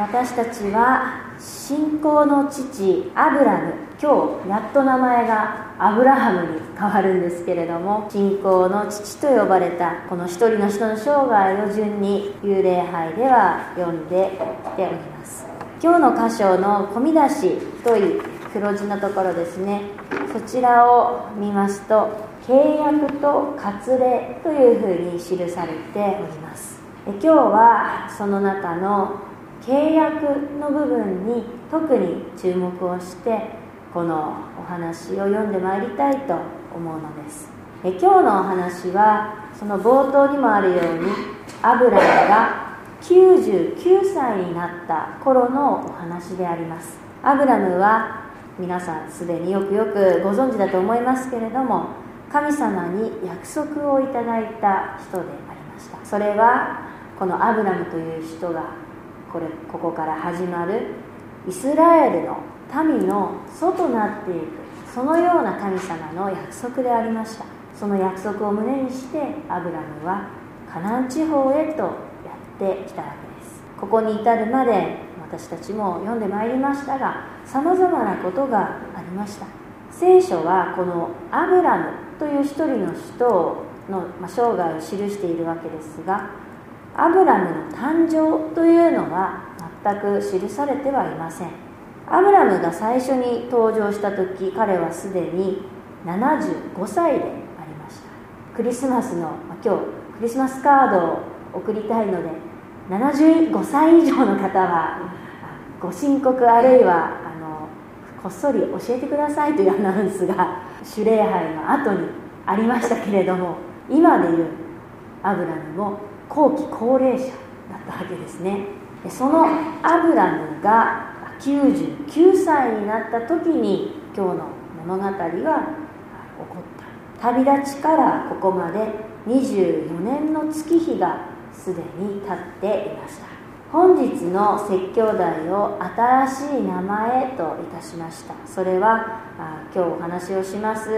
私たちは信仰の父アブラム。今日やっと名前がアブラハムに変わるんですけれども信仰の父と呼ばれたこの一人の人の生涯を順に幽霊杯では読んできております。今日の箇所の「込み出し」という黒字のところですね。そちらを見ますと契約と割礼というふうに記されております。今日はその中の契約の部分に特に注目をしてこのお話を読んでまいりたいと思うのです。え今日のお話はその冒頭にもあるようにアブラムが99歳になった頃のお話であります。アブラムは皆さんすでによくよくご存知だと思いますけれども神様に約束をいただいた人でありました。それはこのアブラムという人がこれここから始まるイスラエルの民の祖となっていくそのような神様の約束でありました。その約束を胸にしてアブラムはカナン地方へとやってきたわけです。ここに至るまで私たちも読んでまいりましたがさまざまなことがありました。聖書はこのアブラムという一人の人の生涯を記しているわけですがアブラムの誕生というのは全く記されてはいません。アブラムが最初に登場した時彼はすでに75歳でありました。クリスマスの今日クリスマスカードを送りたいので75歳以上の方はご申告あるいはあのこっそり教えてくださいというアナウンスが守礼拝の後にありましたけれども今でいうアブラムも後期高齢者だったわけですね。そのアブラムが99歳になった時に今日の物語が起こった。旅立ちからここまで24年の月日がすでに経っていました。本日の説教題を新しい名前といたしました。それは今日お話をします。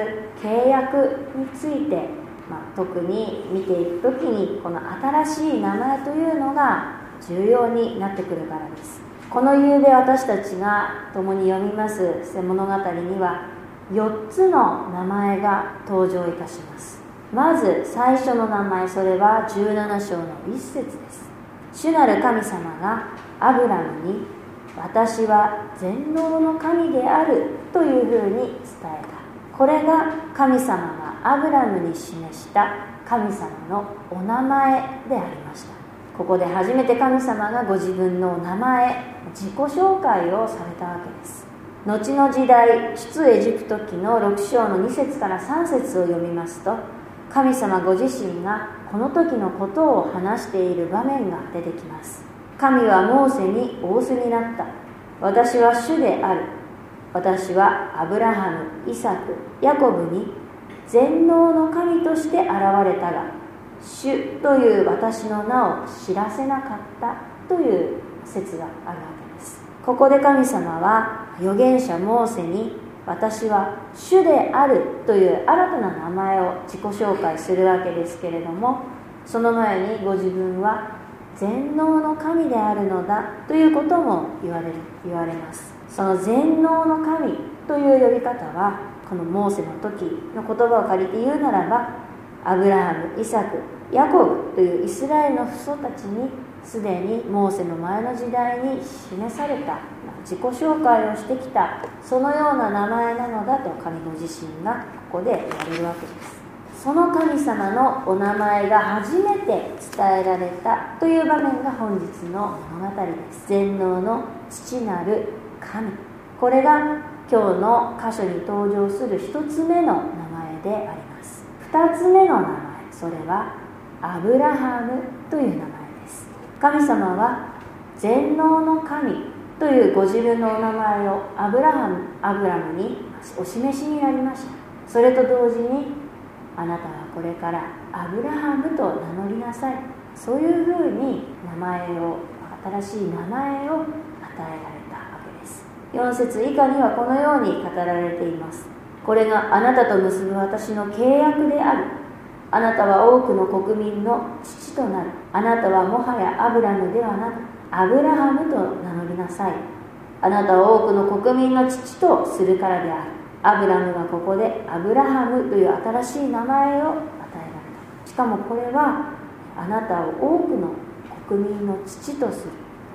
契約についてまあ、特に見ていく時にこの新しい名前というのが重要になってくるからです。この夕べ私たちが共に読みます物語には4つの名前が登場いたします。まず最初の名前それは17章の一節です。主なる神様がアブラムに私は全能の神であるというふうに伝えた。これが神様アブラムに示した神様のお名前でありました。ここで初めて神様がご自分のお名前自己紹介をされたわけです。後の時代出エジプト記の6章の2節から3節を読みますと神様ご自身がこの時のことを話している場面が出てきます。神はモーセに仰せになった。私は主である。私はアブラハムイサクヤコブに全能の神として現れたが主という私の名を知らせなかったという説があるわけです。ここで神様は預言者モーセに私は主であるという新たな名前を自己紹介するわけですけれどもその前にご自分は全能の神であるのだということも言われる言われます。その全能の神という呼び方はこのモーセの時の言葉を借りて言うならばアブラハムイサクヤコブというイスラエルの父祖たちにすでにモーセの前の時代に示された自己紹介をしてきたそのような名前なのだと神ご自身がここで言われるわけです。その神様のお名前が初めて伝えられたという場面が本日の物語です。全能の父なる神。これが今日の箇所に登場する1つ目の名前であります。2つ目の名前それはアブラハムという名前です。神様は全能の神というご自分のお名前をアブラハムアブラムにお示しになりました。それと同時にあなたはこれからアブラハムと名乗りなさい。そういうふうに名前を新しい名前を与えられ4節以下にはこのように語られています。これがあなたと結ぶ私の契約である。あなたは多くの国民の父となる。あなたはもはやアブラムではなくアブラハムと名乗りなさい。あなたを多くの国民の父とするからである。アブラムがここでアブラハムという新しい名前を与えられた。しかもこれはあなたを多くの国民の父とする。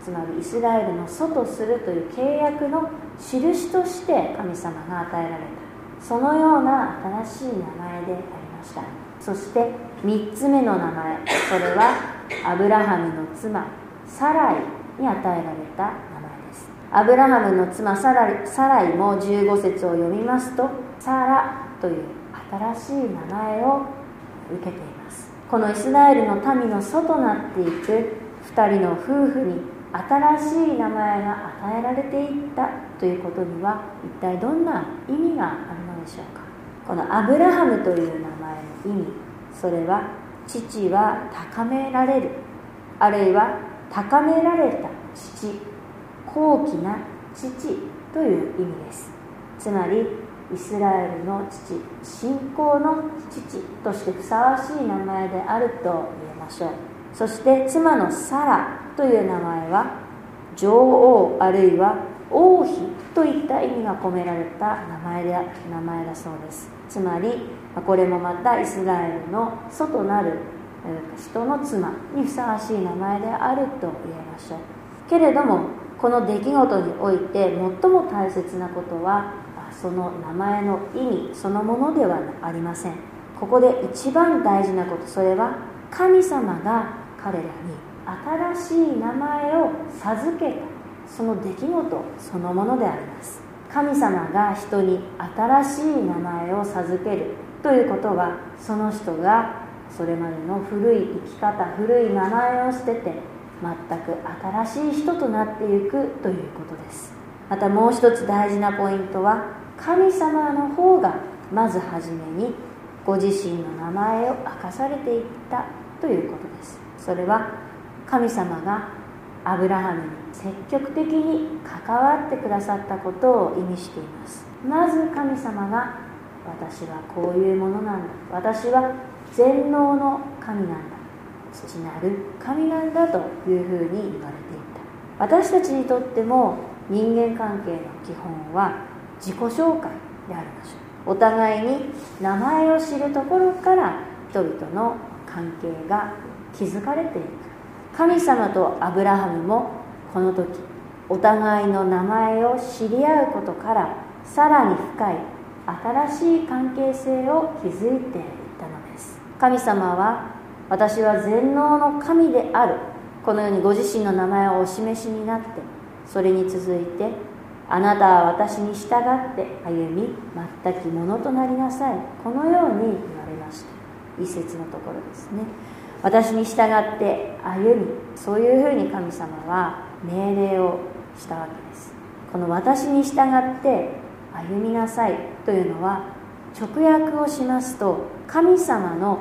つまりイスラエルの祖とするという契約の印として神様が与えられたそのような新しい名前でありました。そして3つ目の名前。それは アブラハムの妻サライに与えられた名前です。アブラハムの妻サラサライも15節を読みますとサラという新しい名前を受けています。このイスラエルの民の祖となっていく2人の夫婦に新しい名前が与えられていったということには一体どんな意味があるのでしょうか？このアブラハムという名前の意味それは父は高められる。あるいは高められた父高貴な父という意味です。つまりイスラエルの父信仰の父としてふさわしい名前であると言えましょう。そして妻のサラという名前は女王あるいは王妃といった意味が込められた名前で名前だそうです。つまりこれもまたイスラエルの祖となる人の妻にふさわしい名前であると言えましょう。けれどもこの出来事において最も大切なことはその名前の意味そのものではありません。ここで一番大事なことそれは神様が彼らに新しい名前を授けた。その出来事そのものであります。神様が人に新しい名前を授けるということはその人がそれまでの古い生き方古い名前を捨てて全く新しい人となっていくということです。またもう一つ大事なポイントは神様の方がまず初めにご自身の名前を明かされていったということです。それは神様がアブラハムに積極的に関わってくださったことを意味しています。まず神様が私はこういうものなんだ。私は全能の神なんだ。父なる神なんだというふうに言われていた。私たちにとっても人間関係の基本は自己紹介でありましょうお互いに名前を知るところから人々の関係が築かれていく。神様とアブラハムもこの時お互いの名前を知り合うことからさらに深い新しい関係性を築いていったのです。神様は私は全能の神である。このようにご自身の名前をお示しになってそれに続いてあなたは私に従って歩み全きものとなりなさい。このように言われました。一節のところですね。私に従って歩みそういうふうに神様は命令をしたわけです。この私に従って歩みなさいというのは直訳をしますと神様の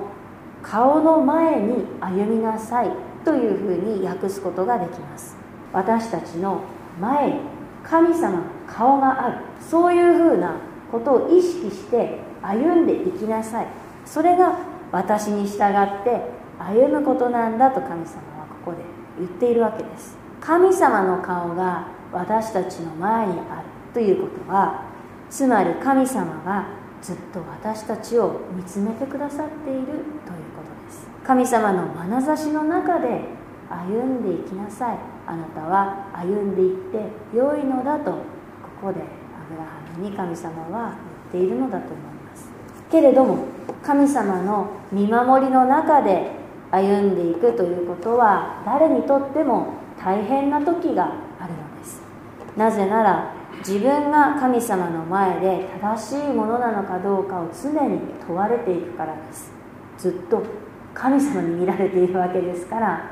顔の前に歩みなさいというふうに訳すことができます。私たちの前に神様の顔がある。そういうふうなことを意識して歩んでいきなさい。それが私に従って歩むことなんだと神様はここで言っているわけです。神様の顔が私たちの前にあるということはつまり神様がずっと私たちを見つめてくださっているということです。神様の眼差しの中で歩んでいきなさい。あなたは歩んでいって良いのだとここでアブラハムに神様は言っているのだと思います。けれども神様の見守りの中で歩んでいくということは誰にとっても大変な時があるのです。なぜなら自分が神様の前で正しいものなのかどうかを常に問われていくからです。ずっと神様に見られているわけですから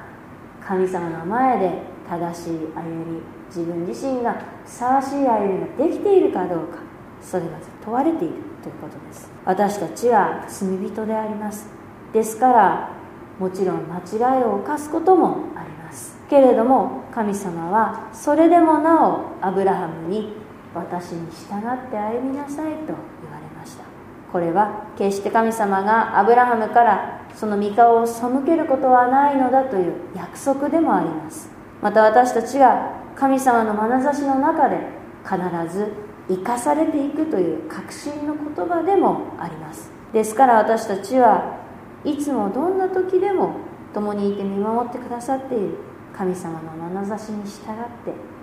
神様の前で正しい歩み自分自身がふさわしい歩みができているかどうかそれが問われているということです。私たちは罪人であります。ですからもちろん間違いを犯すこともあります。けれども神様はそれでもなおアブラハムに私に従って歩みなさいと言われました。これは決して神様がアブラハムからその御顔を背けることはないのだという約束でもあります。また私たちが神様の眼差しの中で必ず生かされていくという確信の言葉でもあります。ですから私たちはいつもどんな時でも共にいて見守ってくださっている神様の眼差しに従って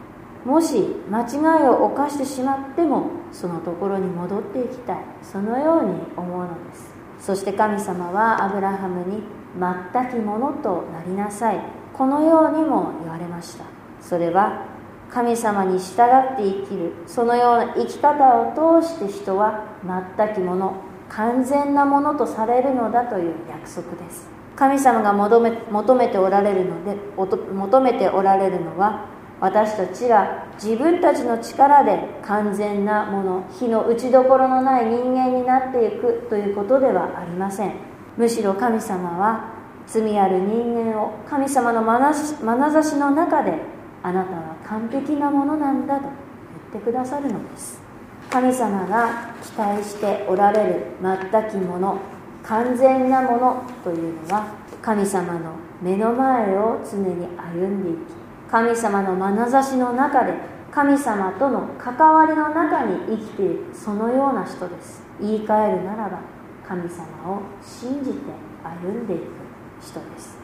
もし間違いを犯してしまってもそのところに戻っていきたい。そのように思うのです。そして神様はアブラハムに全きものとなりなさい。このようにも言われました。それは神様に従って生きるそのような生き方を通して人は全きもの完全なものとされるのだという約束です。神様が求め求めておられるので求めておられるのは私たちが自分たちの力で完全なもの火の打ちどころのない人間になっていくということではありません。むしろ神様は罪ある人間を神様の眼差しの中であなたは完璧なものなんだと言ってくださるのです。神様が期待しておられる全きもの完全なものというのは神様の目の前を常に歩んでいき神様の眼差しの中で神様との関わりの中に生きているそのような人です。言い換えるならば神様を信じて歩んでいく人です。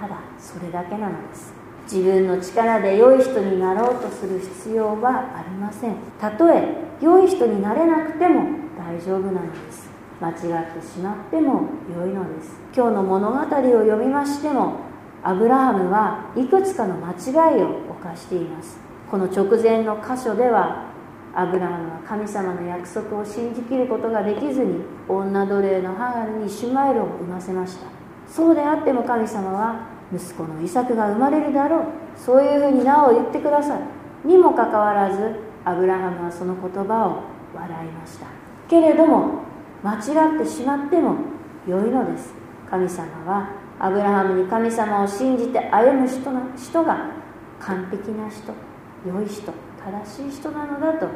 ただそれだけなのです。自分の力で良い人になろうとする必要はありません。たとえ良い人になれなくても大丈夫なのです。間違ってしまっても良いのです。今日の物語を読みましてもアブラハムはいくつかの間違いを犯しています。この直前の箇所ではアブラハムは神様の約束を信じきることができずに女奴隷のハガルにシュマイルを産ませました。そうであっても神様は息子のイサクが生まれるだろう。そういうふうになお言ってください。にもかかわらずアブラハムはその言葉を笑いました。けれども間違ってしまっても良いのです。神様はアブラハムに神様を信じて歩む人の人が完璧な人良い人正しい人なのだと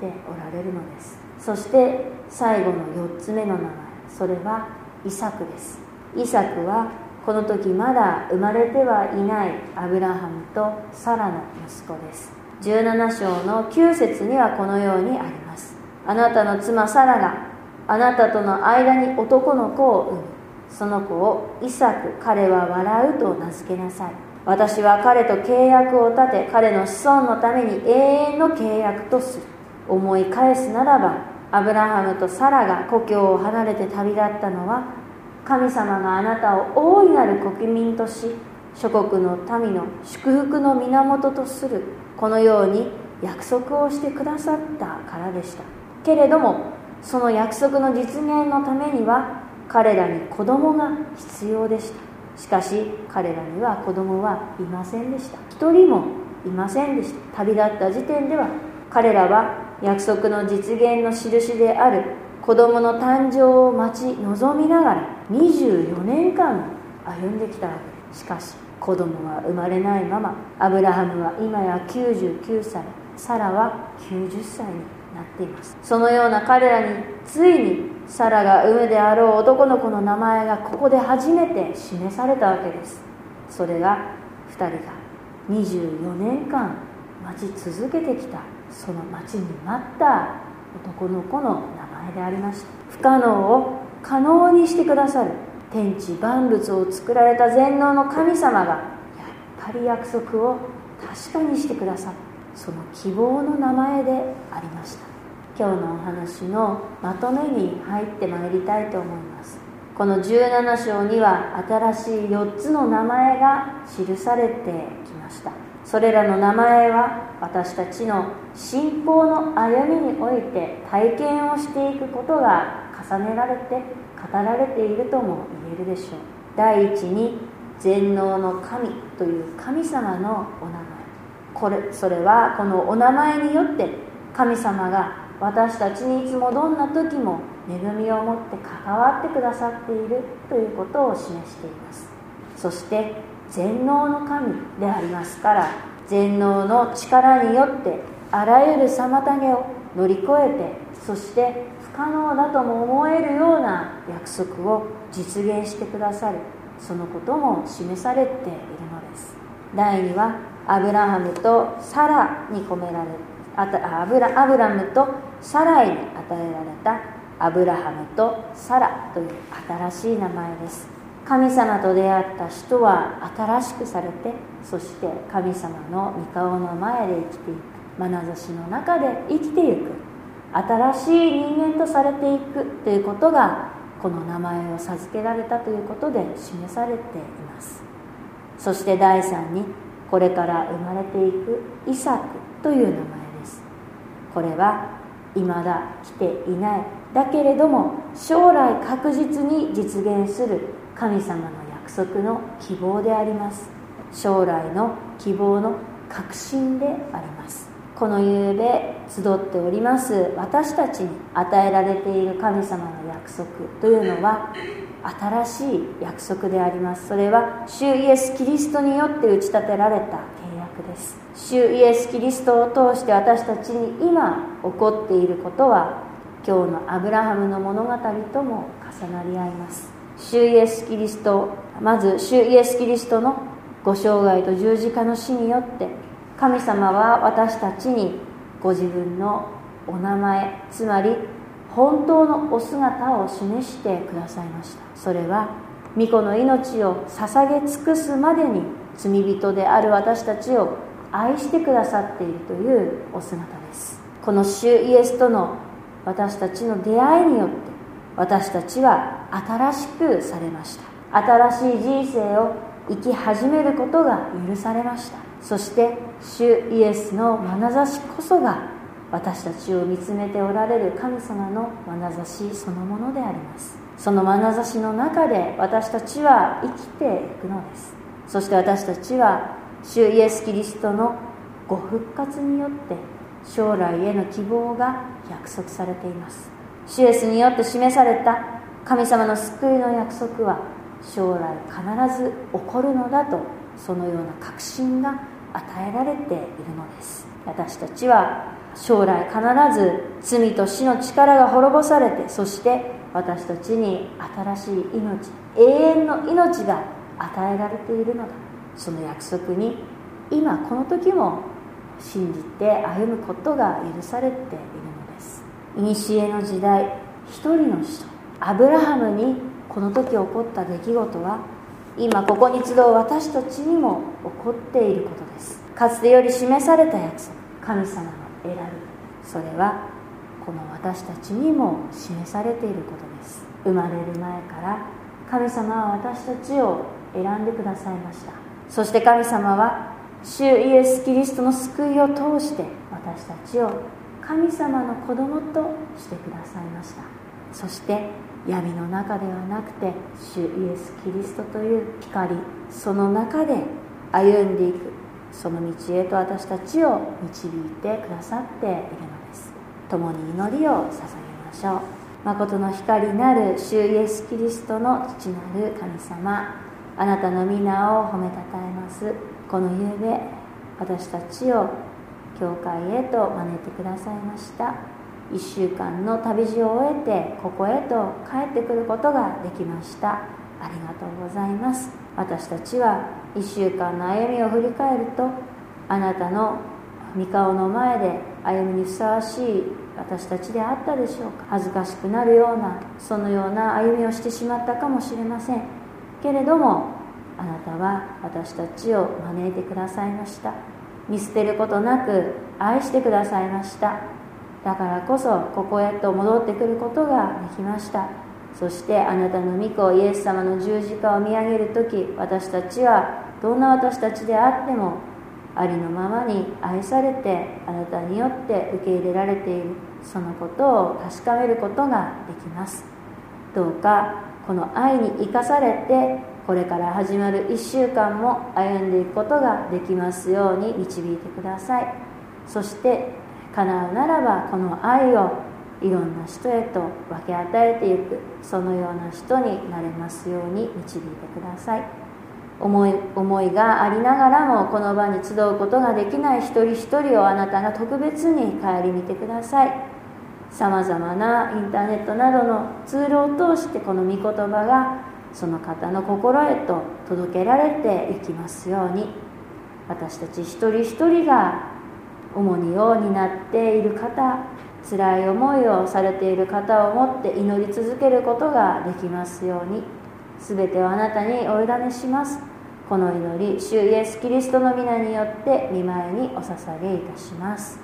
言っておられるのです。そして最後の4つ目の名前それはイサクです。イサクはこの時まだ生まれてはいないアブラハムとサラの息子です。17章の9節にはこのようにあります。あなたの妻サラがあなたとの間に男の子を産む。その子をイサク彼は笑うと名付けなさい。私は彼と契約を立て彼の子孫のために永遠の契約とする。思い返すならばアブラハムとサラが故郷を離れて旅立ったのは神様があなたを大いなる国民とし諸国の民の祝福の源とするこのように約束をしてくださったからでした。けれどもその約束の実現のためには彼らに子供が必要でした。しかし彼らには子供はいませんでした。一人もいませんでした。旅立った時点では彼らは約束の実現の印である子供の誕生を待ち望みながら24年間歩んできた。わけしかし子供は生まれないままアブラハムは今や99歳サラは90歳になっています。そのような彼らについにサラが産むであろう男の子の名前がここで初めて示されたわけです。それが2人が24年間待ち続けてきた。その待ちに待った男の子のでありました不可能を可能にしてくださる天地万物を作られた全能の神様がやっぱり約束を確かにしてくださったその希望の名前でありました。今日のお話のまとめに入ってまいりたいと思います。この17章には新しい4つの名前が記されてきました。それらの名前は私たちの信仰の歩みにおいて体験をしていくことが重ねられて語られているとも言えるでしょう。第一に全能の神という神様のお名前。これそれはこのお名前によって神様が私たちにいつもどんな時も恵みを持って関わってくださっているということを示しています。そして全能の神でありますから全能の力によってあらゆる妨げを乗り越えてそして不可能だとも思えるような約束を実現してくださるそのことも示されているのです。第2はアブラハムとサラに込められあたアブラアブラムとサライに与えられたアブラハムとサラという新しい名前です。神様と出会った人は新しくされてそして神様の御顔の前で生きていく。眼差しの中で生きていく。新しい人間とされていく。ということがこの名前を授けられたということで示されています。そして第3にこれから生まれていくイサクという名前です。これは未だ来ていない。だけれども将来確実に実現する。神様の約束の希望であります。将来の希望の確信であります。この夕べ集っております。私たちに与えられている神様の約束というのは新しい約束であります。それは主イエス・キリストによって打ち立てられた契約です。主イエス・キリストを通して私たちに今起こっていることは今日のアブラハムの物語とも重なり合います。主イエス・キリストまず主イエス・キリストのご生涯と十字架の死によって神様は私たちにご自分のお名前つまり本当のお姿を示してくださいました。それは御子の命を捧げ尽くすまでに罪人である私たちを愛してくださっているというお姿です。この主イエスとの私たちの出会いによって私たちは新しくされました。新しい人生を生き始めることが許されました。そして主イエスの眼差しこそが私たちを見つめておられる神様の眼差しそのものであります。その眼差しの中で私たちは生きていくのです。そして私たちは主イエス・キリストのご復活によって将来への希望が約束されています。主イエスによって示された神様の救いの約束は将来必ず起こるのだとそのような確信が与えられているのです。私たちは将来必ず罪と死の力が滅ぼされてそして私たちに新しい命永遠の命が与えられているのだ。その約束に今この時も信じて歩むことが許されている。古の時代一人の人アブラハムにこの時起こった出来事は今ここに集う私たちにも起こっていることです。かつてより示された約束神様の選びそれはこの私たちにも示されていることです。生まれる前から神様は私たちを選んでくださいました。そして神様は主イエス・キリストの救いを通して私たちを神様の子供としてくださいました。そして闇の中ではなくて主イエス・キリストという光その中で歩んでいくその道へと私たちを導いてくださっているのです。共に祈りを捧げましょう。誠の光なる主イエス・キリストの父なる神様あなたの皆を褒めたたえます。この夕べ私たちを教会へと招いてくださいました。1週間の旅路を終えてここへと帰ってくることができました。ありがとうございます。私たちは1週間の歩みを振り返るとあなたの御顔の前で歩みにふさわしい私たちであったでしょうか。恥ずかしくなるようなそのような歩みをしてしまったかもしれません。けれどもあなたは私たちを招いてくださいました。見捨てることなく愛してくださいました。だからこそここへと戻ってくることができました。そしてあなたの御子イエス様の十字架を見上げる時私たちはどんな私たちであってもありのままに愛されてあなたによって受け入れられている。そのことを確かめることができます。どうかこの愛に生かされてこれから始まる1週間も歩んでいくことができますように導いてください。そして叶うならばこの愛をいろんな人へと分け与えていくそのような人になれますように導いてください。思い思いがありながらもこの場に集うことができない一人一人をあなたが特別に顧みてください。さまざまなインターネットなどのツールを通してこの御言葉がその方の心へと届けられていきますように。私たち一人一人が重荷を担っている方辛い思いをされている方をもって祈り続けることができますように。全てをあなたにお委ねします。この祈り主イエス・キリストの皆によって見舞いにお捧げいたします。